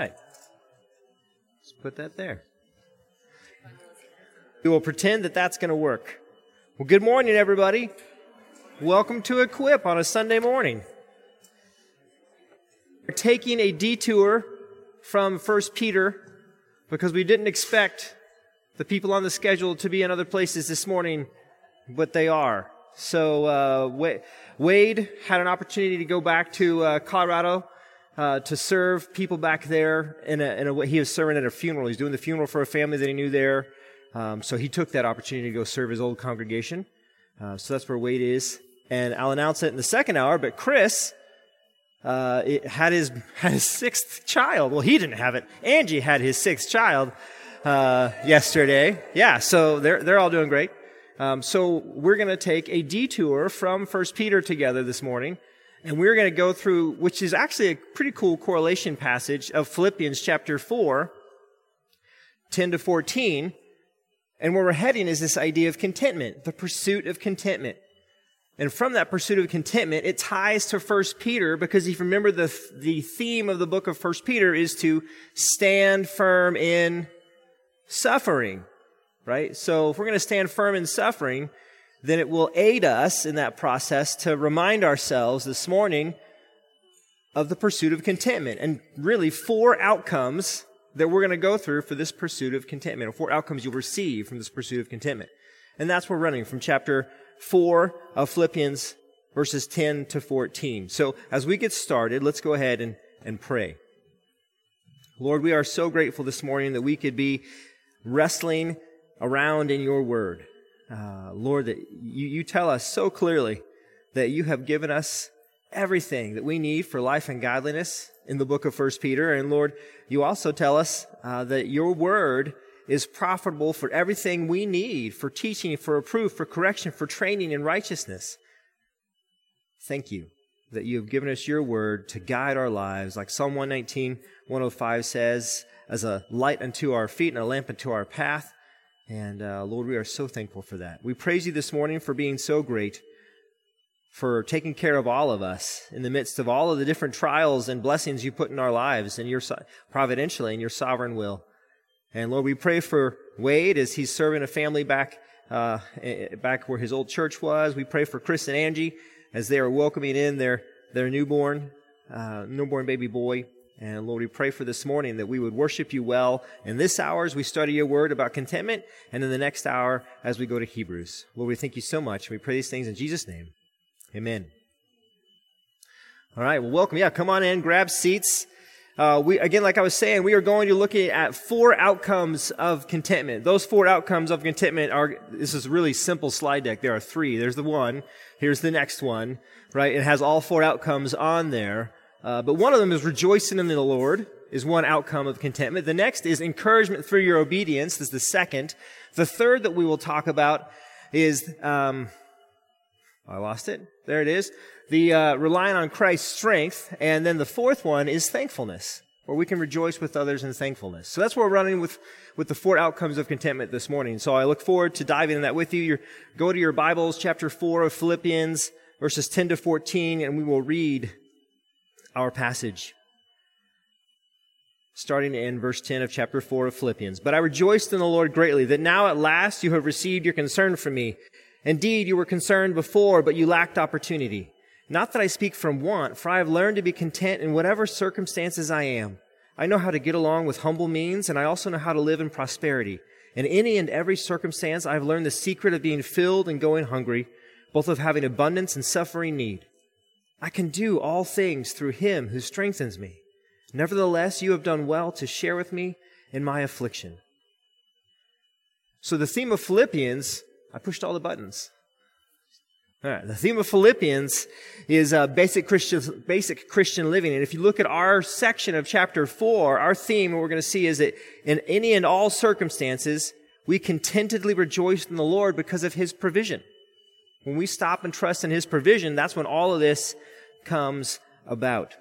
right. Let's put that there. We will pretend that that's going to work. Well, good morning, everybody. Welcome to Equip on a Sunday morning. We're taking a detour from 1 Peter because we didn't expect the people on the schedule to be in other places this morning, but they are. So uh, Wade had an opportunity to go back to uh, Colorado uh, to serve people back there in a, in a. He was serving at a funeral. He's doing the funeral for a family that he knew there. Um, so he took that opportunity to go serve his old congregation. Uh, so that's where Wade is. And I'll announce it in the second hour, but Chris uh, had his had his sixth child. Well, he didn't have it. Angie had his sixth child uh, yesterday. Yeah, so they're they're all doing great. Um, so we're going to take a detour from First Peter together this morning, and we're going to go through, which is actually a pretty cool correlation passage of Philippians chapter four, 10 to 14. And where we're heading is this idea of contentment, the pursuit of contentment. And from that pursuit of contentment, it ties to 1 Peter because if you remember the, the theme of the book of 1 Peter is to stand firm in suffering, right? So if we're going to stand firm in suffering, then it will aid us in that process to remind ourselves this morning of the pursuit of contentment and really four outcomes that we're going to go through for this pursuit of contentment, or four outcomes you'll receive from this pursuit of contentment. And that's where we're running from chapter 4 of Philippians, verses 10 to 14. So as we get started, let's go ahead and, and pray. Lord, we are so grateful this morning that we could be wrestling around in your word. Uh, Lord, that you, you tell us so clearly that you have given us everything that we need for life and godliness in the book of First Peter. And Lord, you also tell us uh, that your word is profitable for everything we need for teaching, for reproof, for correction, for training in righteousness. Thank you that you have given us your word to guide our lives. Like Psalm 119, 105 says, as a light unto our feet and a lamp unto our path. And uh, Lord, we are so thankful for that. We praise you this morning for being so great for taking care of all of us in the midst of all of the different trials and blessings you put in our lives and your providentially and your sovereign will. And Lord, we pray for Wade as he's serving a family back uh, back where his old church was. We pray for Chris and Angie as they are welcoming in their their newborn uh, newborn baby boy. And Lord, we pray for this morning that we would worship you well in this hour as we study your word about contentment, and in the next hour as we go to Hebrews. Lord, we thank you so much. We pray these things in Jesus' name. Amen. All right, well, welcome. Yeah, come on in, grab seats. Uh, we again, like I was saying, we are going to look at four outcomes of contentment. Those four outcomes of contentment are. This is a really simple slide deck. There are three. There's the one. Here's the next one. Right? It has all four outcomes on there. Uh, but one of them is rejoicing in the Lord is one outcome of contentment. The next is encouragement through your obedience. This is the second. The third that we will talk about is um, I lost it. There it is. The uh, relying on Christ's strength, and then the fourth one is thankfulness, where we can rejoice with others in thankfulness. So that's where we're running with with the four outcomes of contentment this morning. So I look forward to diving in that with you. You're, go to your Bibles, chapter four of Philippians, verses ten to fourteen, and we will read our passage starting in verse 10 of chapter 4 of Philippians. But I rejoiced in the Lord greatly that now at last you have received your concern for me. Indeed, you were concerned before, but you lacked opportunity. Not that I speak from want, for I have learned to be content in whatever circumstances I am. I know how to get along with humble means, and I also know how to live in prosperity. In any and every circumstance, I have learned the secret of being filled and going hungry, both of having abundance and suffering need. I can do all things through him who strengthens me. Nevertheless, you have done well to share with me in my affliction. So the theme of Philippians I pushed all the buttons. All right, the theme of Philippians is uh, basic Christian basic Christian living, and if you look at our section of chapter four, our theme, what we're going to see is that in any and all circumstances, we contentedly rejoice in the Lord because of His provision. When we stop and trust in His provision, that's when all of this comes about.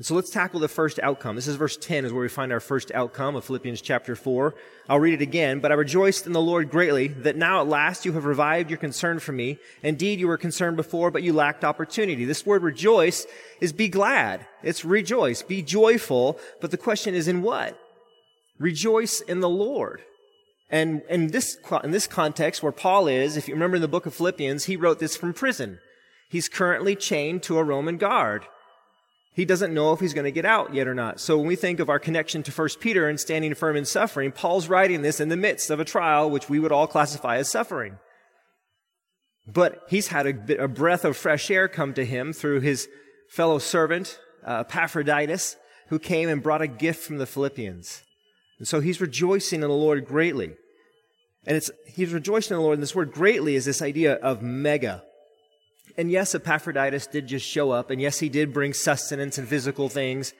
And so let's tackle the first outcome. This is verse 10 is where we find our first outcome of Philippians chapter 4. I'll read it again. But I rejoiced in the Lord greatly that now at last you have revived your concern for me. Indeed, you were concerned before, but you lacked opportunity. This word rejoice is be glad. It's rejoice. Be joyful. But the question is in what? Rejoice in the Lord. And in this, in this context where Paul is, if you remember in the book of Philippians, he wrote this from prison. He's currently chained to a Roman guard. He doesn't know if he's going to get out yet or not. So when we think of our connection to 1 Peter and standing firm in suffering, Paul's writing this in the midst of a trial which we would all classify as suffering. But he's had a, a breath of fresh air come to him through his fellow servant, uh, Epaphroditus, who came and brought a gift from the Philippians. And so he's rejoicing in the Lord greatly. And it's, he's rejoicing in the Lord. And this word greatly is this idea of mega. And yes, Epaphroditus did just show up, and yes, he did bring sustenance and physical things,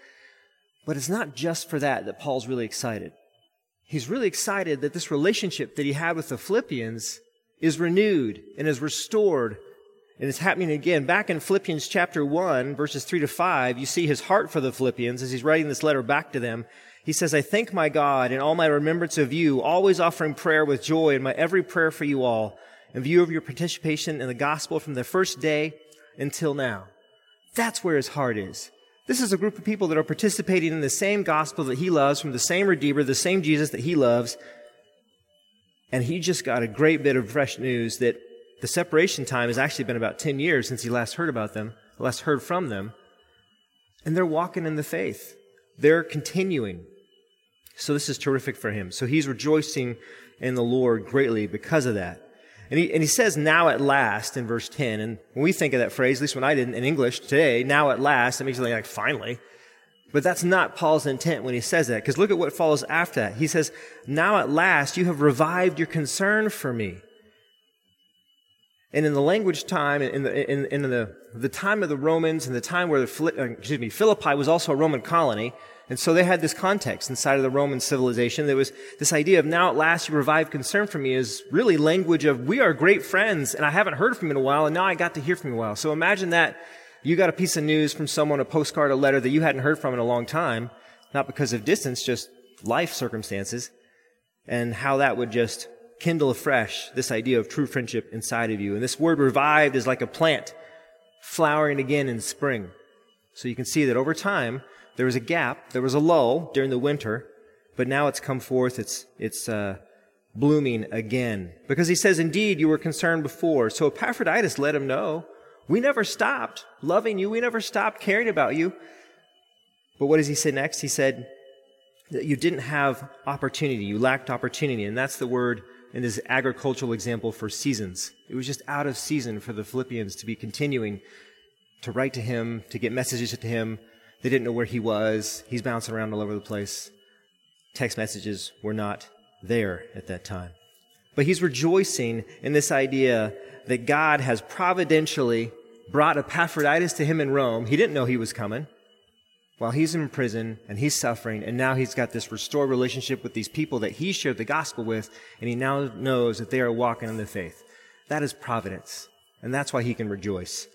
but it's not just for that that Paul's really excited. He's really excited that this relationship that he had with the Philippians is renewed and is restored. And it's happening again. Back in Philippians chapter 1, verses 3 to 5, you see his heart for the Philippians as he's writing this letter back to them. He says, I thank my God in all my remembrance of you, always offering prayer with joy in my every prayer for you all in view of your participation in the gospel from the first day until now. That's where his heart is. This is a group of people that are participating in the same gospel that he loves from the same Redeemer, the same Jesus that he loves. And he just got a great bit of fresh news that the separation time has actually been about 10 years since he last heard about them, last heard from them. And they're walking in the faith. They're continuing. So this is terrific for him. So he's rejoicing in the Lord greatly because of that. And he, and he says now at last in verse 10. And when we think of that phrase, at least when I did in English today, now at last, it makes you think like finally. But that's not Paul's intent when he says that. Because look at what follows after that. He says, now at last you have revived your concern for me. And in the language time, in the, in, in the, the time of the Romans and the time where the, uh, excuse me, Philippi was also a Roman colony, and so they had this context inside of the Roman civilization. There was this idea of now at last you revive concern for me is really language of we are great friends and I haven't heard from you in a while and now I got to hear from you a while. So imagine that you got a piece of news from someone, a postcard, a letter that you hadn't heard from in a long time, not because of distance, just life circumstances and how that would just kindle afresh this idea of true friendship inside of you. And this word revived is like a plant flowering again in spring. So you can see that over time, there was a gap, there was a lull during the winter, but now it's come forth, it's, it's uh, blooming again. Because he says, Indeed, you were concerned before. So Epaphroditus let him know, We never stopped loving you, we never stopped caring about you. But what does he say next? He said, that you didn't have opportunity, you lacked opportunity, and that's the word in this agricultural example for seasons. It was just out of season for the Philippians to be continuing to write to him, to get messages to him, they didn't know where he was. He's bouncing around all over the place. Text messages were not there at that time. But he's rejoicing in this idea that God has providentially brought Epaphroditus to him in Rome. He didn't know he was coming while he's in prison and he's suffering, and now he's got this restored relationship with these people that he shared the gospel with, and he now knows that they are walking in the faith. That is providence, and that's why he can rejoice.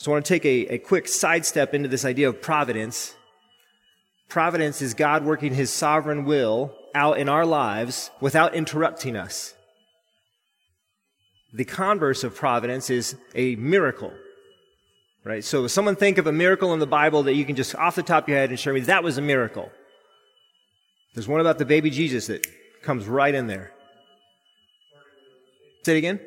So I want to take a, a quick sidestep into this idea of providence. Providence is God working his sovereign will out in our lives without interrupting us. The converse of providence is a miracle. Right? So someone think of a miracle in the Bible that you can just off the top of your head and show me that was a miracle. There's one about the baby Jesus that comes right in there. Say it again.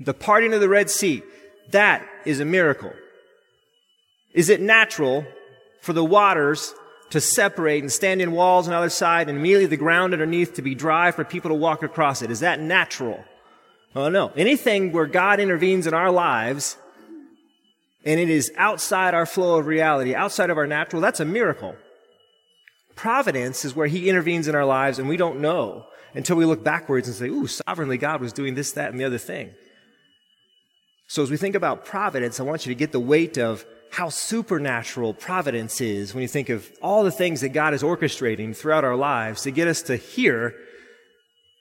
The parting of the Red Sea. That is a miracle. Is it natural for the waters to separate and stand in walls on the other side and immediately the ground underneath to be dry for people to walk across it? Is that natural? Oh no. Anything where God intervenes in our lives and it is outside our flow of reality, outside of our natural, that's a miracle. Providence is where He intervenes in our lives and we don't know until we look backwards and say, ooh, sovereignly God was doing this, that, and the other thing. So as we think about providence, I want you to get the weight of how supernatural providence is when you think of all the things that God is orchestrating throughout our lives to get us to hear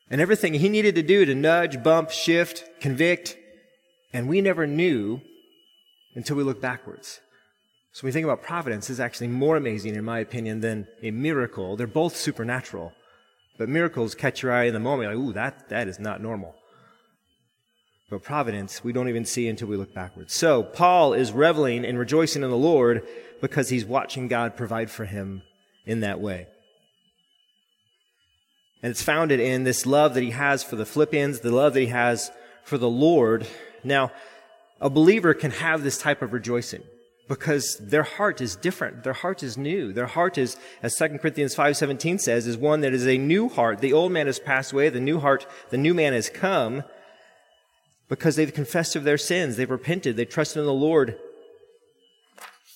and everything He needed to do to nudge, bump, shift, convict, and we never knew until we look backwards. So when we think about providence, it's actually more amazing, in my opinion, than a miracle. They're both supernatural. But miracles catch your eye in the moment, like, ooh, that, that is not normal. But providence, we don't even see until we look backwards. So Paul is reveling and rejoicing in the Lord because he's watching God provide for him in that way. And it's founded in this love that he has for the Philippians, the love that he has for the Lord. Now, a believer can have this type of rejoicing because their heart is different. Their heart is new. Their heart is, as 2 Corinthians 5.17 says, is one that is a new heart. The old man has passed away. The new heart, the new man has come because they've confessed of their sins. They've repented. They trusted in the Lord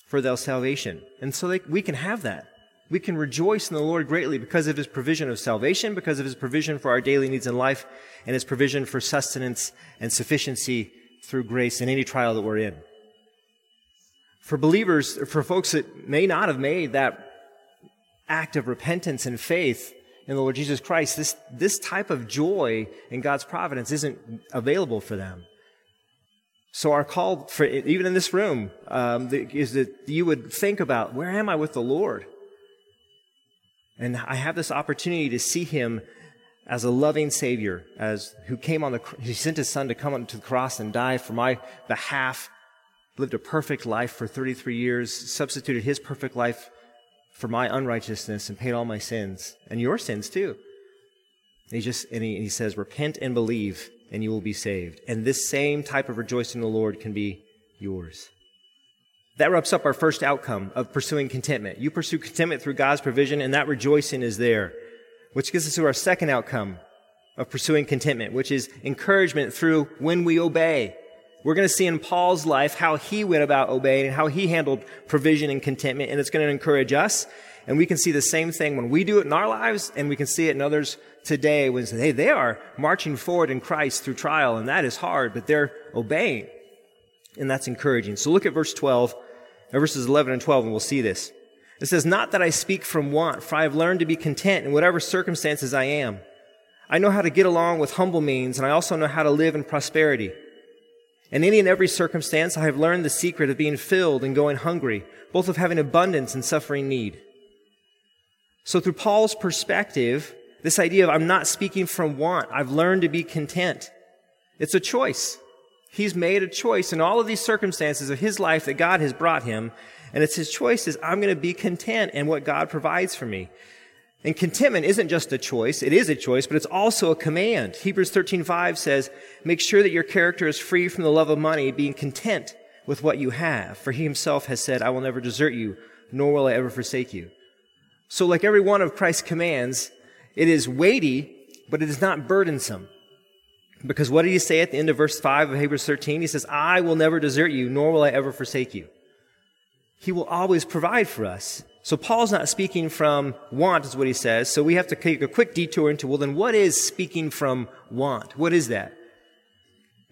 for their salvation. And so they, we can have that. We can rejoice in the Lord greatly because of his provision of salvation, because of his provision for our daily needs in life, and his provision for sustenance and sufficiency through grace in any trial that we're in. For believers, for folks that may not have made that act of repentance and faith in the Lord Jesus Christ, this, this type of joy in God's providence isn't available for them. So our call for, even in this room, um, is that you would think about, where am I with the Lord? And I have this opportunity to see him as a loving Savior, as who came on the, he sent his son to come onto the cross and die for my behalf, lived a perfect life for 33 years, substituted his perfect life for my unrighteousness and paid all my sins and your sins too. And he just, and he, and he says, repent and believe and you will be saved. And this same type of rejoicing in the Lord can be yours. That wraps up our first outcome of pursuing contentment. You pursue contentment through God's provision, and that rejoicing is there. Which gets us to our second outcome of pursuing contentment, which is encouragement through when we obey. We're going to see in Paul's life how he went about obeying and how he handled provision and contentment, and it's going to encourage us. And we can see the same thing when we do it in our lives, and we can see it in others today when say, hey, they are marching forward in Christ through trial, and that is hard, but they're obeying. And that's encouraging. So look at verse 12 uh, verses 11 and 12, and we'll see this. It says, Not that I speak from want, for I have learned to be content in whatever circumstances I am. I know how to get along with humble means, and I also know how to live in prosperity. In any and every circumstance, I have learned the secret of being filled and going hungry, both of having abundance and suffering need. So through Paul's perspective, this idea of I'm not speaking from want, I've learned to be content. It's a choice. He's made a choice in all of these circumstances of his life that God has brought him. And it's his choice is I'm going to be content in what God provides for me. And contentment isn't just a choice. It is a choice, but it's also a command. Hebrews 13:5 says, "Make sure that your character is free from the love of money, being content with what you have. For he himself has said, I will never desert you, nor will I ever forsake you." So like every one of Christ's commands, it is weighty, but it is not burdensome. Because what did he say at the end of verse 5 of Hebrews 13? He says, I will never desert you, nor will I ever forsake you. He will always provide for us. So Paul's not speaking from want, is what he says. So we have to take a quick detour into, well, then what is speaking from want? What is that?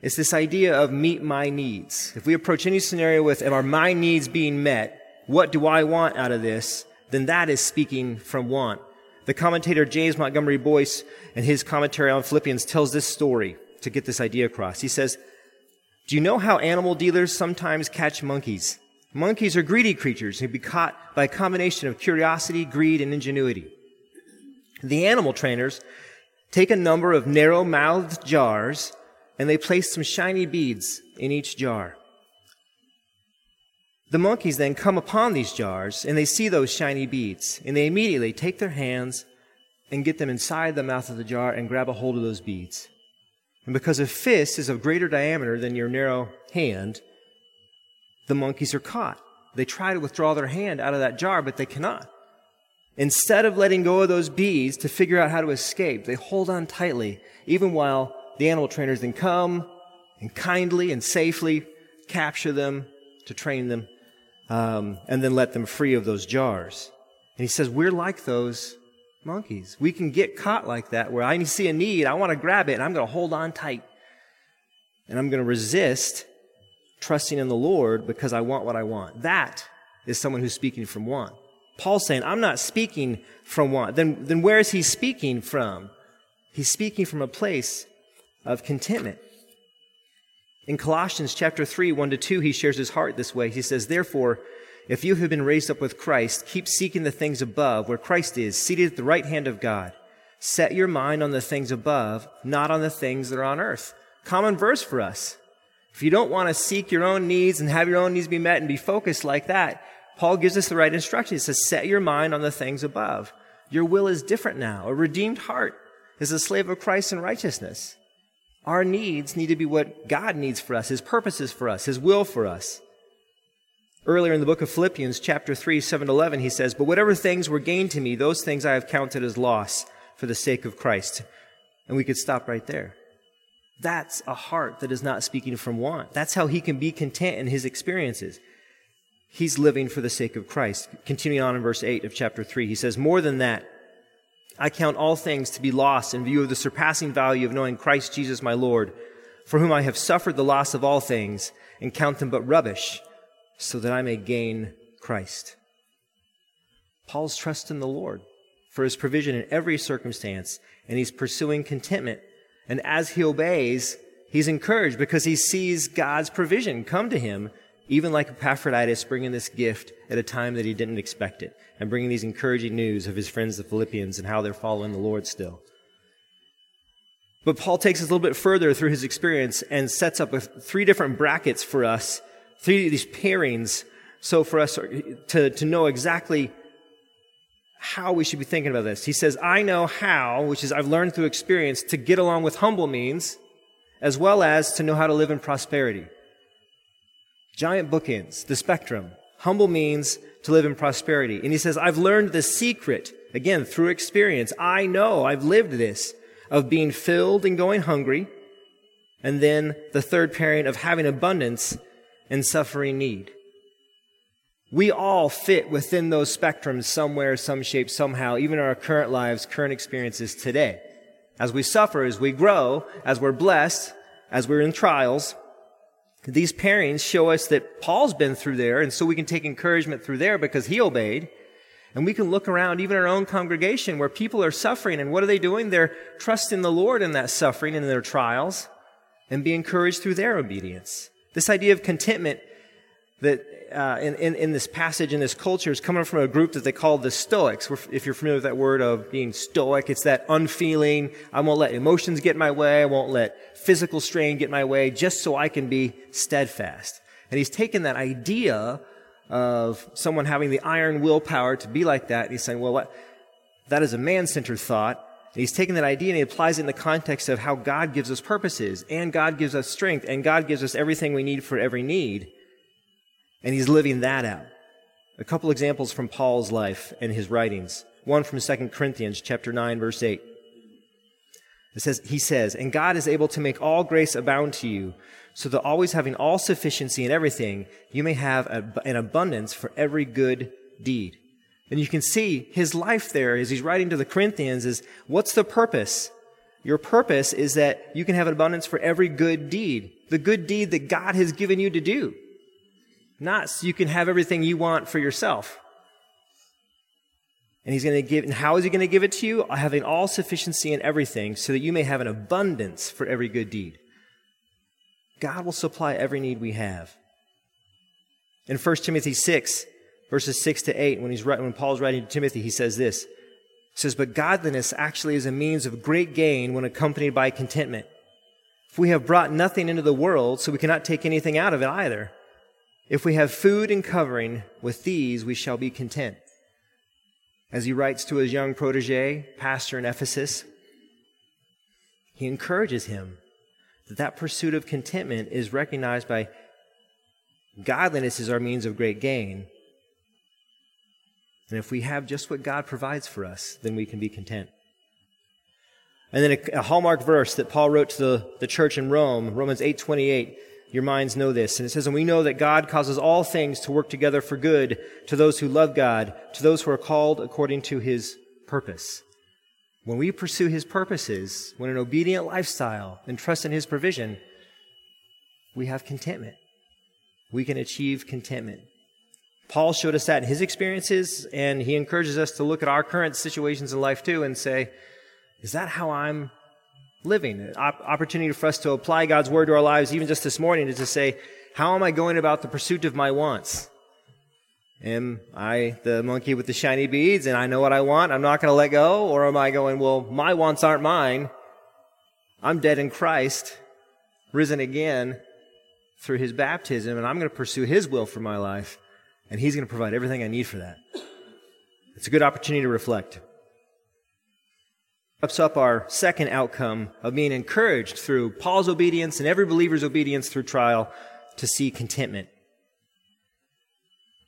It's this idea of meet my needs. If we approach any scenario with, are my needs being met? What do I want out of this? Then that is speaking from want. The commentator James Montgomery Boice in his commentary on Philippians, tells this story to get this idea across. He says, Do you know how animal dealers sometimes catch monkeys? Monkeys are greedy creatures who be caught by a combination of curiosity, greed, and ingenuity. The animal trainers take a number of narrow mouthed jars and they place some shiny beads in each jar. The monkeys then come upon these jars and they see those shiny beads and they immediately take their hands and get them inside the mouth of the jar and grab a hold of those beads. And because a fist is of greater diameter than your narrow hand, the monkeys are caught. They try to withdraw their hand out of that jar, but they cannot. Instead of letting go of those bees to figure out how to escape, they hold on tightly, even while the animal trainers then come and kindly and safely capture them to train them um, and then let them free of those jars. And he says, We're like those monkeys. We can get caught like that where I see a need, I want to grab it, and I'm going to hold on tight. And I'm going to resist trusting in the Lord because I want what I want. That is someone who's speaking from want. Paul's saying, I'm not speaking from want. Then, then where is he speaking from? He's speaking from a place of contentment. In Colossians chapter 3, 1 to 2, he shares his heart this way. He says, Therefore, if you have been raised up with Christ, keep seeking the things above where Christ is, seated at the right hand of God. Set your mind on the things above, not on the things that are on earth. Common verse for us. If you don't want to seek your own needs and have your own needs be met and be focused like that, Paul gives us the right instruction. He says, set your mind on the things above. Your will is different now. A redeemed heart is a slave of Christ and righteousness. Our needs need to be what God needs for us, His purposes for us, His will for us. Earlier in the book of Philippians, chapter 3, 7 11, he says, But whatever things were gained to me, those things I have counted as loss for the sake of Christ. And we could stop right there. That's a heart that is not speaking from want. That's how he can be content in his experiences. He's living for the sake of Christ. Continuing on in verse 8 of chapter 3, he says, More than that, I count all things to be lost in view of the surpassing value of knowing Christ Jesus my Lord, for whom I have suffered the loss of all things, and count them but rubbish, so that I may gain Christ. Paul's trust in the Lord for his provision in every circumstance, and he's pursuing contentment and as he obeys, he's encouraged because he sees God's provision come to him, even like Epaphroditus bringing this gift at a time that he didn't expect it, and bringing these encouraging news of his friends, the Philippians, and how they're following the Lord still. But Paul takes us a little bit further through his experience and sets up three different brackets for us, three of these pairings, so for us to, to know exactly how we should be thinking about this. He says, I know how, which is I've learned through experience, to get along with humble means, as well as to know how to live in prosperity. Giant bookends, the spectrum. Humble means to live in prosperity. And he says, I've learned the secret, again, through experience. I know, I've lived this, of being filled and going hungry. And then the third pairing of having abundance and suffering need. We all fit within those spectrums somewhere, some shape, somehow, even in our current lives, current experiences today. As we suffer, as we grow, as we're blessed, as we're in trials, these pairings show us that Paul's been through there, and so we can take encouragement through there because he obeyed. And we can look around even our own congregation where people are suffering, and what are they doing? They're trusting the Lord in that suffering and in their trials, and be encouraged through their obedience. This idea of contentment that uh, in, in, in, this passage, in this culture, is coming from a group that they call the Stoics. If you're familiar with that word of being stoic, it's that unfeeling, I won't let emotions get my way, I won't let physical strain get my way, just so I can be steadfast. And he's taken that idea of someone having the iron willpower to be like that, and he's saying, well, what, that is a man-centered thought. And he's taken that idea and he applies it in the context of how God gives us purposes, and God gives us strength, and God gives us everything we need for every need. And he's living that out. A couple examples from Paul's life and his writings. One from 2 Corinthians chapter 9 verse 8. It says, he says, and God is able to make all grace abound to you, so that always having all sufficiency in everything, you may have an abundance for every good deed. And you can see his life there as he's writing to the Corinthians is, what's the purpose? Your purpose is that you can have an abundance for every good deed. The good deed that God has given you to do. Not so you can have everything you want for yourself. And he's going to give, and how is he going to give it to you? Uh, having all sufficiency in everything so that you may have an abundance for every good deed. God will supply every need we have. In 1 Timothy 6, verses 6 to 8, when, he's, when Paul's writing to Timothy, he says this. He says, But godliness actually is a means of great gain when accompanied by contentment. If we have brought nothing into the world, so we cannot take anything out of it either. If we have food and covering, with these we shall be content. As he writes to his young protege, pastor in Ephesus, he encourages him that that pursuit of contentment is recognized by godliness as our means of great gain. And if we have just what God provides for us, then we can be content. And then a, a hallmark verse that Paul wrote to the, the church in Rome, Romans 8:28, your minds know this. And it says, And we know that God causes all things to work together for good to those who love God, to those who are called according to his purpose. When we pursue his purposes, when an obedient lifestyle and trust in his provision, we have contentment. We can achieve contentment. Paul showed us that in his experiences, and he encourages us to look at our current situations in life too and say, is that how I'm living. An opportunity for us to apply God's word to our lives, even just this morning, is to say, how am I going about the pursuit of my wants? Am I the monkey with the shiny beads and I know what I want? I'm not going to let go? Or am I going, well, my wants aren't mine. I'm dead in Christ, risen again through his baptism, and I'm going to pursue his will for my life, and he's going to provide everything I need for that. It's a good opportunity to reflect. Ups up our second outcome of being encouraged through Paul's obedience and every believer's obedience through trial to see contentment.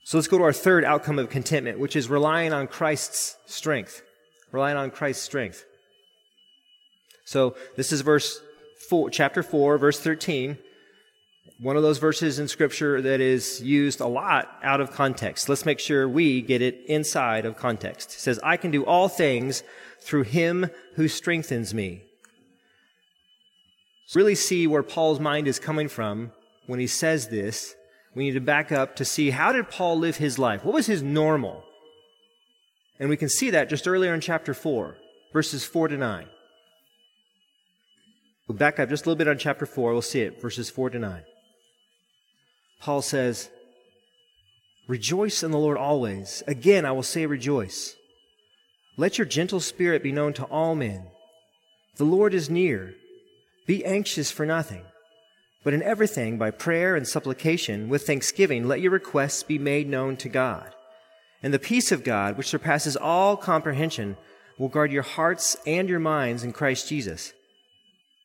So let's go to our third outcome of contentment, which is relying on Christ's strength. Relying on Christ's strength. So this is verse four, chapter 4, verse 13. One of those verses in scripture that is used a lot out of context. Let's make sure we get it inside of context. It says, I can do all things through him who strengthens me. Really see where Paul's mind is coming from when he says this we need to back up to see how did Paul live his life? What was his normal? And we can see that just earlier in chapter 4, verses 4 to 9. We'll back up just a little bit on chapter 4. We'll see it, verses 4 to 9. Paul says, Rejoice in the Lord always. Again, I will say rejoice. Let your gentle spirit be known to all men. The Lord is near. Be anxious for nothing but in everything, by prayer and supplication, with thanksgiving, let your requests be made known to God. And the peace of God, which surpasses all comprehension, will guard your hearts and your minds in Christ Jesus.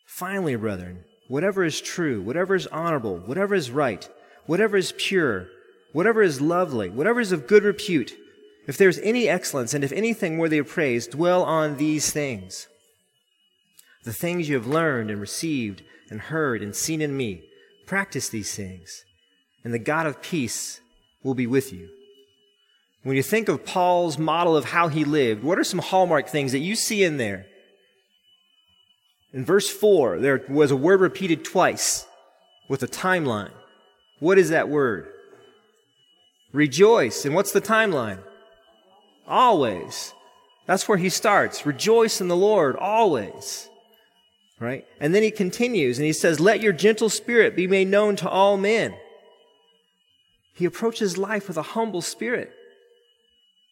Finally, brethren, whatever is true, whatever is honorable, whatever is right, whatever is pure, whatever is lovely, whatever is of good repute, if there is any excellence and if anything worthy of praise, dwell on these things. The things you have learned and received and heard and seen in me. Practice these things, and the God of peace will be with you. When you think of Paul's model of how he lived, what are some hallmark things that you see in there? In verse 4, there was a word repeated twice with a timeline. What is that word? Rejoice. And what's the timeline? Always. That's where he starts. Rejoice in the Lord always. Right? And then he continues and he says, Let your gentle spirit be made known to all men. He approaches life with a humble spirit.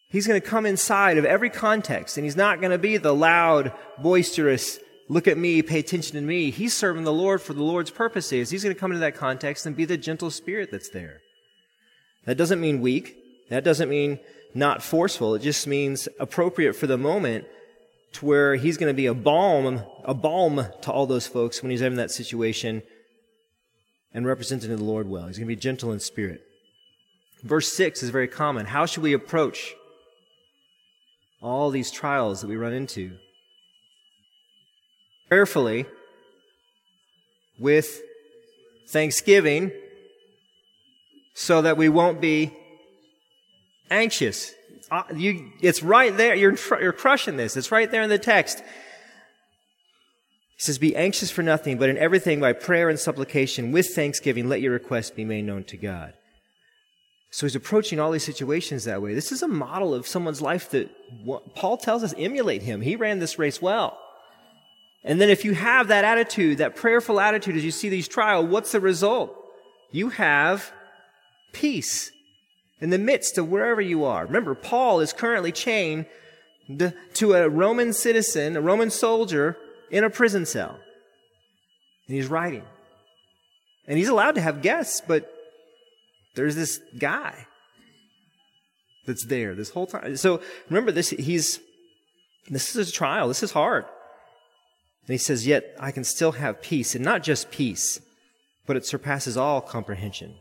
He's going to come inside of every context and he's not going to be the loud, boisterous, look at me, pay attention to me. He's serving the Lord for the Lord's purposes. He's going to come into that context and be the gentle spirit that's there. That doesn't mean weak. That doesn't mean not forceful. It just means appropriate for the moment to where he's going to be a balm, a balm to all those folks when he's in that situation and representing the Lord well. He's going to be gentle in spirit. Verse 6 is very common. How should we approach all these trials that we run into? Prayerfully, with thanksgiving, so that we won't be anxious. Uh, you, it's right there. You're, you're crushing this. It's right there in the text. He says, Be anxious for nothing, but in everything by prayer and supplication with thanksgiving, let your requests be made known to God. So he's approaching all these situations that way. This is a model of someone's life that Paul tells us emulate him. He ran this race well. And then if you have that attitude, that prayerful attitude as you see these trials, what's the result? You have peace in the midst of wherever you are. Remember, Paul is currently chained to a Roman citizen, a Roman soldier in a prison cell. And he's writing. And he's allowed to have guests, but there's this guy that's there this whole time. So remember this, he's, this is a trial. This is hard. And he says, yet I can still have peace and not just peace, but it surpasses all comprehension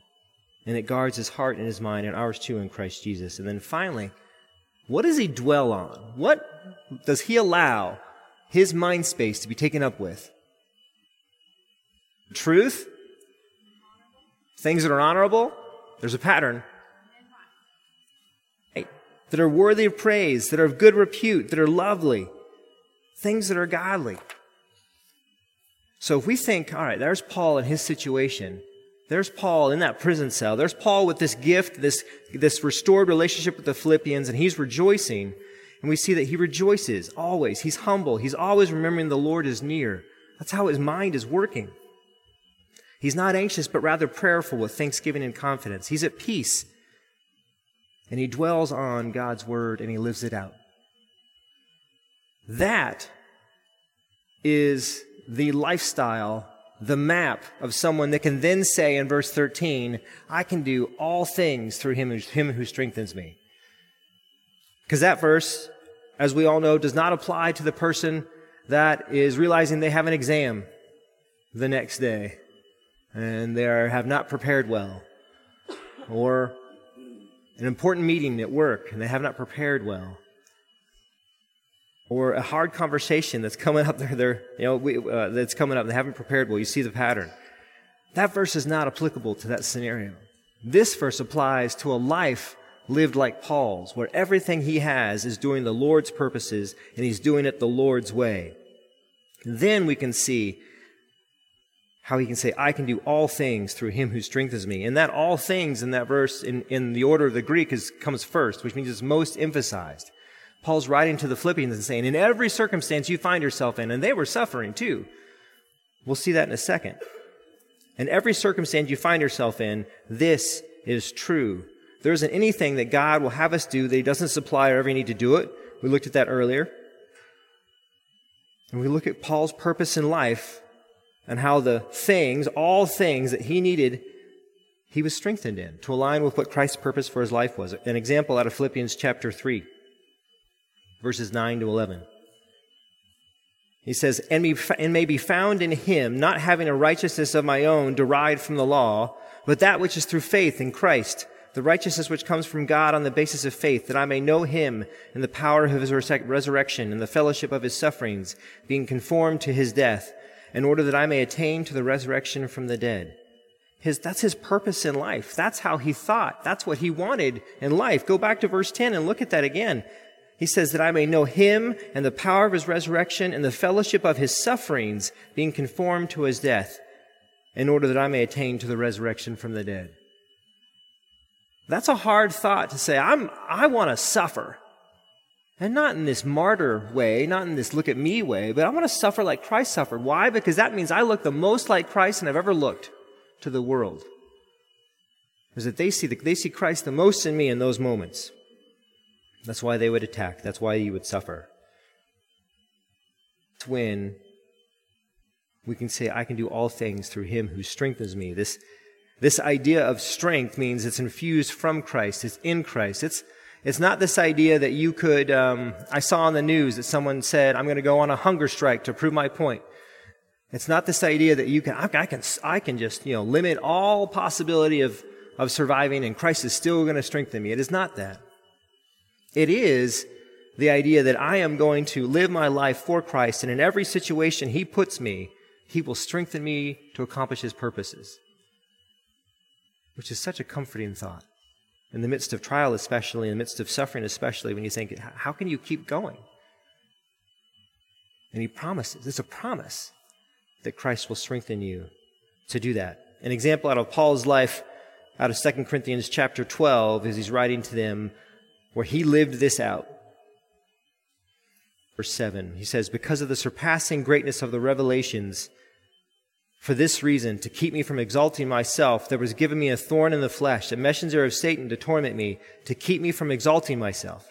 and it guards his heart and his mind and ours too in Christ Jesus. And then finally, what does he dwell on? What does he allow his mind space to be taken up with? Truth? Things that are honorable? There's a pattern. That are worthy of praise, that are of good repute, that are lovely, things that are godly. So if we think, all right, there's Paul in his situation, there's Paul in that prison cell. There's Paul with this gift, this, this restored relationship with the Philippians, and he's rejoicing. And we see that he rejoices always. He's humble. He's always remembering the Lord is near. That's how his mind is working. He's not anxious, but rather prayerful with thanksgiving and confidence. He's at peace. and he dwells on God's word and he lives it out. That is the lifestyle, the map of someone that can then say in verse 13, I can do all things through him, him who strengthens me. Because that verse, as we all know, does not apply to the person that is realizing they have an exam the next day and they are, have not prepared well, or an important meeting at work and they have not prepared well, or a hard conversation that's coming up there, there you know, we, uh, that's coming up and they haven't prepared well. You see the pattern. That verse is not applicable to that scenario. This verse applies to a life lived like Paul's, where everything he has is doing the Lord's purposes and he's doing it the Lord's way. Then we can see how he can say, I can do all things through him who strengthens me. And that all things in that verse, in, in the order of the Greek, is, comes first, which means it's most emphasized. Paul's writing to the Philippians and saying, in every circumstance you find yourself in, and they were suffering too. We'll see that in a second. In every circumstance you find yourself in, this is true. There isn't anything that God will have us do that He doesn't supply or you need to do it. We looked at that earlier. And we look at Paul's purpose in life and how the things, all things that he needed, he was strengthened in to align with what Christ's purpose for his life was. An example out of Philippians chapter 3, verses 9 to 11. He says, and, be, and may be found in him, not having a righteousness of my own derived from the law, but that which is through faith in Christ the righteousness which comes from God on the basis of faith, that I may know him in the power of his resurrection and the fellowship of his sufferings, being conformed to his death, in order that I may attain to the resurrection from the dead. His, that's his purpose in life. That's how he thought. That's what he wanted in life. Go back to verse 10 and look at that again. He says that I may know him and the power of his resurrection and the fellowship of his sufferings, being conformed to his death, in order that I may attain to the resurrection from the dead. That's a hard thought to say. I'm, I want to suffer. And not in this martyr way, not in this look at me way, but I want to suffer like Christ suffered. Why? Because that means I look the most like Christ than I've ever looked to the world. Is that they see, the, they see Christ the most in me in those moments. That's why they would attack. That's why you would suffer. It's when we can say, I can do all things through him who strengthens me. This this idea of strength means it's infused from Christ, it's in Christ. It's, it's not this idea that you could, um, I saw on the news that someone said, I'm going to go on a hunger strike to prove my point. It's not this idea that you can, I, I can, I can just, you know, limit all possibility of, of surviving and Christ is still going to strengthen me. It is not that. It is the idea that I am going to live my life for Christ and in every situation He puts me, He will strengthen me to accomplish His purposes which is such a comforting thought. In the midst of trial, especially, in the midst of suffering, especially, when you think, how can you keep going? And he promises, it's a promise that Christ will strengthen you to do that. An example out of Paul's life, out of 2 Corinthians chapter 12, as he's writing to them, where he lived this out. Verse 7, he says, Because of the surpassing greatness of the revelations, for this reason, to keep me from exalting myself, there was given me a thorn in the flesh, a messenger of Satan to torment me, to keep me from exalting myself.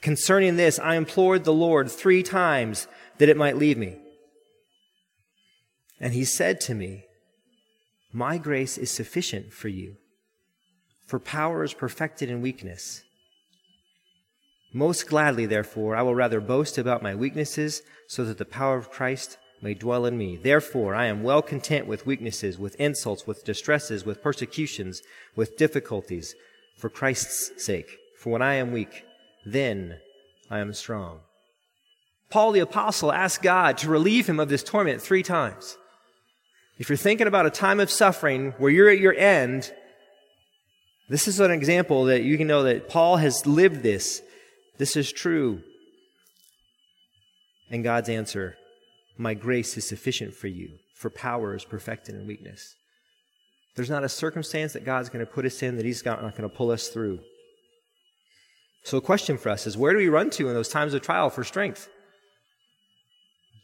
Concerning this, I implored the Lord three times that it might leave me. And he said to me, My grace is sufficient for you, for power is perfected in weakness. Most gladly, therefore, I will rather boast about my weaknesses, so that the power of Christ may dwell in me. Therefore, I am well content with weaknesses, with insults, with distresses, with persecutions, with difficulties, for Christ's sake. For when I am weak, then I am strong. Paul the Apostle asked God to relieve him of this torment three times. If you're thinking about a time of suffering where you're at your end, this is an example that you can know that Paul has lived this. This is true. And God's answer my grace is sufficient for you, for power is perfected in weakness. There's not a circumstance that God's going to put us in that He's not going to pull us through. So, a question for us is where do we run to in those times of trial for strength?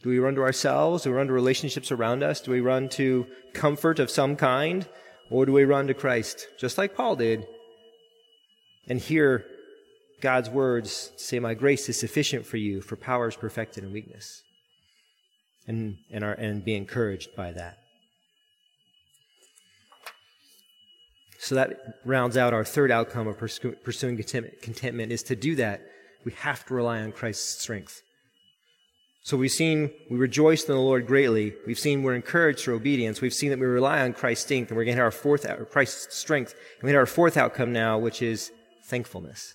Do we run to ourselves? Do we run to relationships around us? Do we run to comfort of some kind? Or do we run to Christ, just like Paul did? and hear God's words say, My grace is sufficient for you, for power is perfected in weakness. And, and, are, and be encouraged by that. So that rounds out our third outcome of pursuing contentment is to do that, we have to rely on Christ's strength. So we've seen we rejoice in the Lord greatly. We've seen we're encouraged through obedience. We've seen that we rely on Christ's strength, and we're have our fourth Christ's strength. And we have our fourth outcome now, which is thankfulness.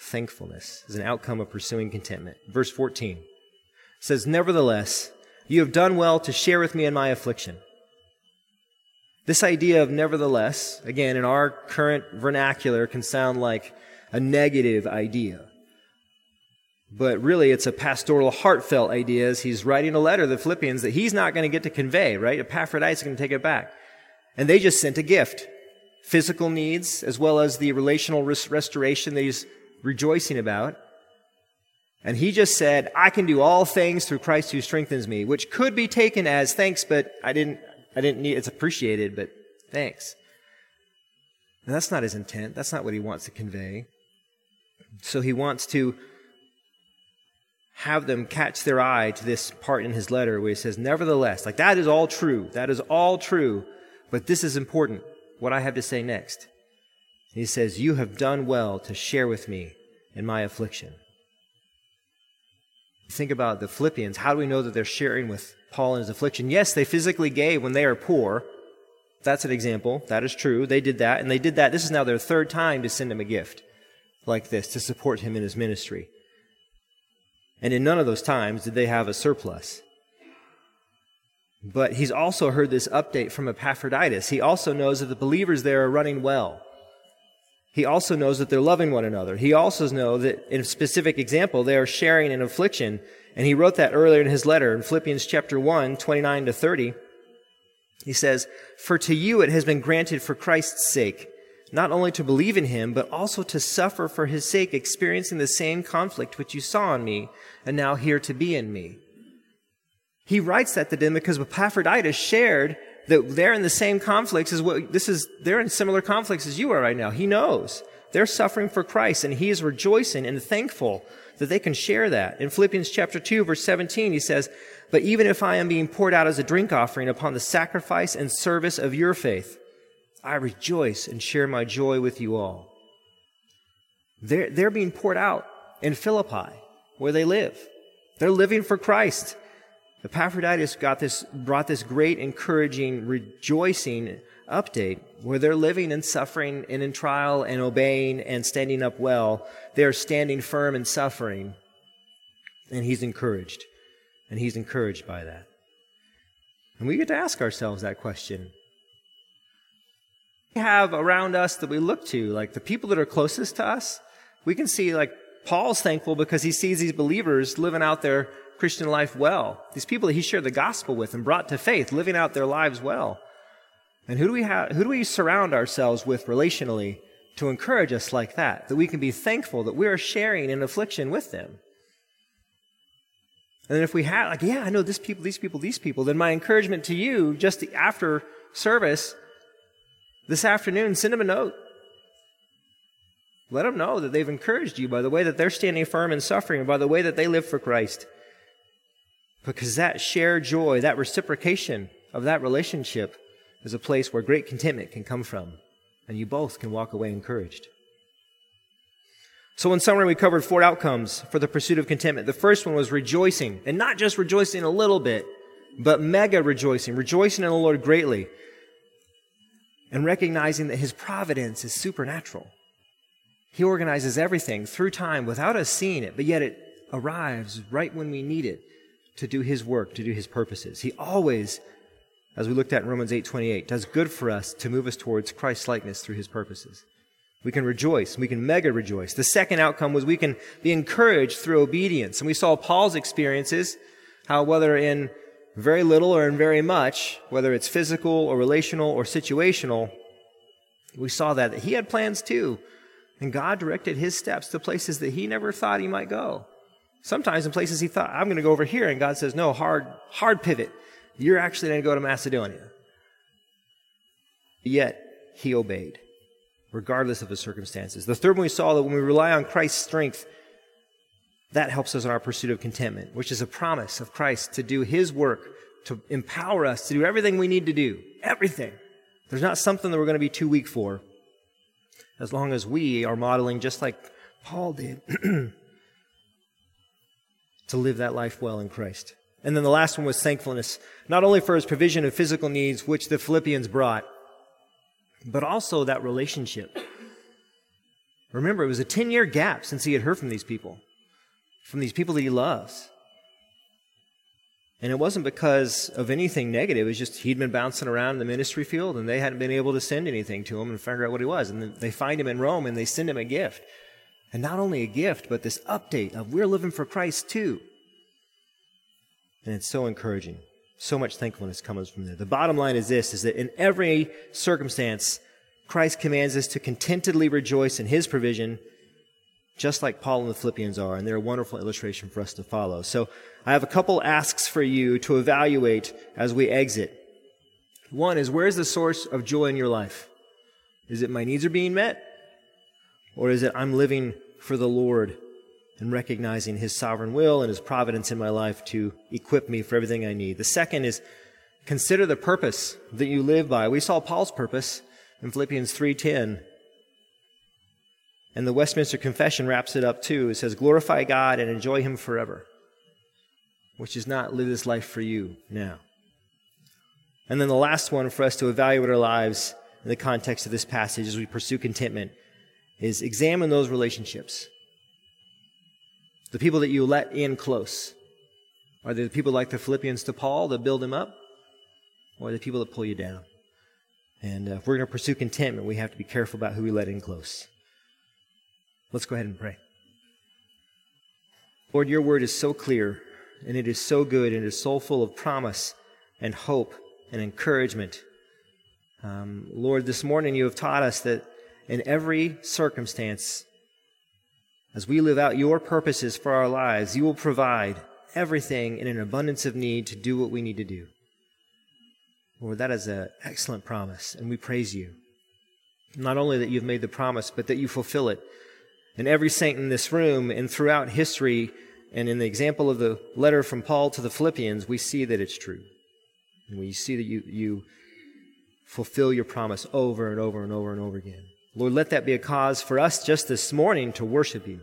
Thankfulness is an outcome of pursuing contentment. Verse 14 says, Nevertheless, you have done well to share with me in my affliction. This idea of nevertheless, again, in our current vernacular, can sound like a negative idea. But really, it's a pastoral, heartfelt idea as he's writing a letter to the Philippians that he's not going to get to convey, right? Epaphroditus is going to take it back. And they just sent a gift. Physical needs, as well as the relational res- restoration that he's rejoicing about. And he just said, I can do all things through Christ who strengthens me, which could be taken as thanks, but I didn't, I didn't need, it's appreciated, but thanks. And that's not his intent. That's not what he wants to convey. So he wants to have them catch their eye to this part in his letter where he says, Nevertheless, like that is all true. That is all true. But this is important, what I have to say next. He says, You have done well to share with me in my affliction. Think about the Philippians. How do we know that they're sharing with Paul in his affliction? Yes, they physically gave when they are poor. That's an example. That is true. They did that, and they did that. This is now their third time to send him a gift like this to support him in his ministry. And in none of those times did they have a surplus. But he's also heard this update from Epaphroditus. He also knows that the believers there are running well. He also knows that they're loving one another. He also knows that, in a specific example, they are sharing an affliction. And he wrote that earlier in his letter in Philippians chapter 1, 29 to 30. He says, For to you it has been granted for Christ's sake not only to believe in him, but also to suffer for his sake, experiencing the same conflict which you saw in me, and now hear to be in me. He writes that to them because Epaphroditus shared that they're in the same conflicts as what this is, they're in similar conflicts as you are right now. He knows. They're suffering for Christ, and he is rejoicing and thankful that they can share that. In Philippians chapter 2, verse 17, he says, But even if I am being poured out as a drink offering upon the sacrifice and service of your faith, I rejoice and share my joy with you all. They're, they're being poured out in Philippi, where they live. They're living for Christ. Epaphroditus got this, brought this great, encouraging, rejoicing update where they're living and suffering and in trial and obeying and standing up well. They are standing firm and suffering. And he's encouraged. And he's encouraged by that. And we get to ask ourselves that question We have around us that we look to, like the people that are closest to us, we can see like Paul's thankful because he sees these believers living out their Christian life well. These people that he shared the gospel with and brought to faith, living out their lives well. And who do we have, who do we surround ourselves with relationally to encourage us like that? That we can be thankful that we are sharing in affliction with them. And then if we have, like, yeah, I know this people, these people, these people, then my encouragement to you just after service this afternoon, send them a note. Let them know that they've encouraged you by the way that they're standing firm in suffering by the way that they live for Christ. Because that shared joy, that reciprocation of that relationship is a place where great contentment can come from. And you both can walk away encouraged. So, in summary, we covered four outcomes for the pursuit of contentment. The first one was rejoicing, and not just rejoicing a little bit, but mega rejoicing, rejoicing in the Lord greatly and recognizing that his providence is supernatural. He organizes everything through time without us seeing it, but yet it arrives right when we need it to do his work, to do his purposes. He always, as we looked at in Romans 8:28, does good for us to move us towards Christ's likeness through his purposes. We can rejoice. We can mega rejoice. The second outcome was we can be encouraged through obedience. And we saw Paul's experiences, how whether in very little or in very much, whether it's physical or relational or situational, we saw that, that he had plans too. And God directed his steps to places that he never thought he might go. Sometimes in places he thought, I'm going to go over here. And God says, no, hard, hard pivot. You're actually going to go to Macedonia. Yet he obeyed. regardless of the circumstances. The third one we saw that when we rely on Christ's strength, that helps us in our pursuit of contentment, which is a promise of Christ to do His work, to empower us to do everything we need to do. Everything. There's not something that we're going to be too weak for, as long as we are modeling just like Paul did to live that life well in Christ. And then the last one was thankfulness, not only for his provision of physical needs, which the Philippians brought, but also that relationship. Remember, it was a 10 year gap since he had heard from these people from these people that he loves. And it wasn't because of anything negative. It was just he'd been bouncing around in the ministry field and they hadn't been able to send anything to him and figure out what he was. And they find him in Rome and they send him a gift. And not only a gift, but this update of we're living for Christ too. And it's so encouraging. So much thankfulness comes from there. The bottom line is this, is that in every circumstance, Christ commands us to contentedly rejoice in his provision just like Paul and the Philippians are, and they're a wonderful illustration for us to follow. So I have a couple asks for you to evaluate as we exit. One is, where's the source of joy in your life? Is it my needs are being met? Or is it I'm living for the Lord and recognizing His sovereign will and His providence in my life to equip me for everything I need? The second is, consider the purpose that you live by. We saw Paul's purpose in Philippians 3.10 and the Westminster Confession wraps it up too. It says, glorify God and enjoy Him forever, which is not live this life for you now. And then the last one for us to evaluate our lives in the context of this passage as we pursue contentment is examine those relationships. The people that you let in close. Are they the people like the Philippians to Paul that build him up? Or the people that pull you down? And uh, if we're going to pursue contentment, we have to be careful about who we let in close. Let's go ahead and pray. Lord, your word is so clear, and it is so good, and it is so full of promise and hope and encouragement. Um, Lord, this morning you have taught us that in every circumstance, as we live out your purposes for our lives, you will provide everything in an abundance of need to do what we need to do. Lord, that is an excellent promise, and we praise you. Not only that you've made the promise, but that you fulfill it and every saint in this room and throughout history, and in the example of the letter from Paul to the Philippians, we see that it's true. And we see that you, you fulfill your promise over and over and over and over again. Lord, let that be a cause for us just this morning to worship you.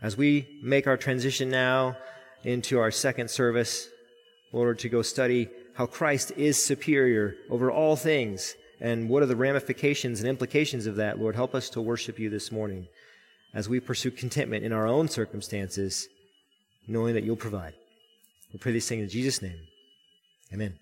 As we make our transition now into our second service, Lord, to go study how Christ is superior over all things and what are the ramifications and implications of that, Lord, help us to worship you this morning as we pursue contentment in our own circumstances, knowing that you'll provide. We pray these things in Jesus' name. Amen.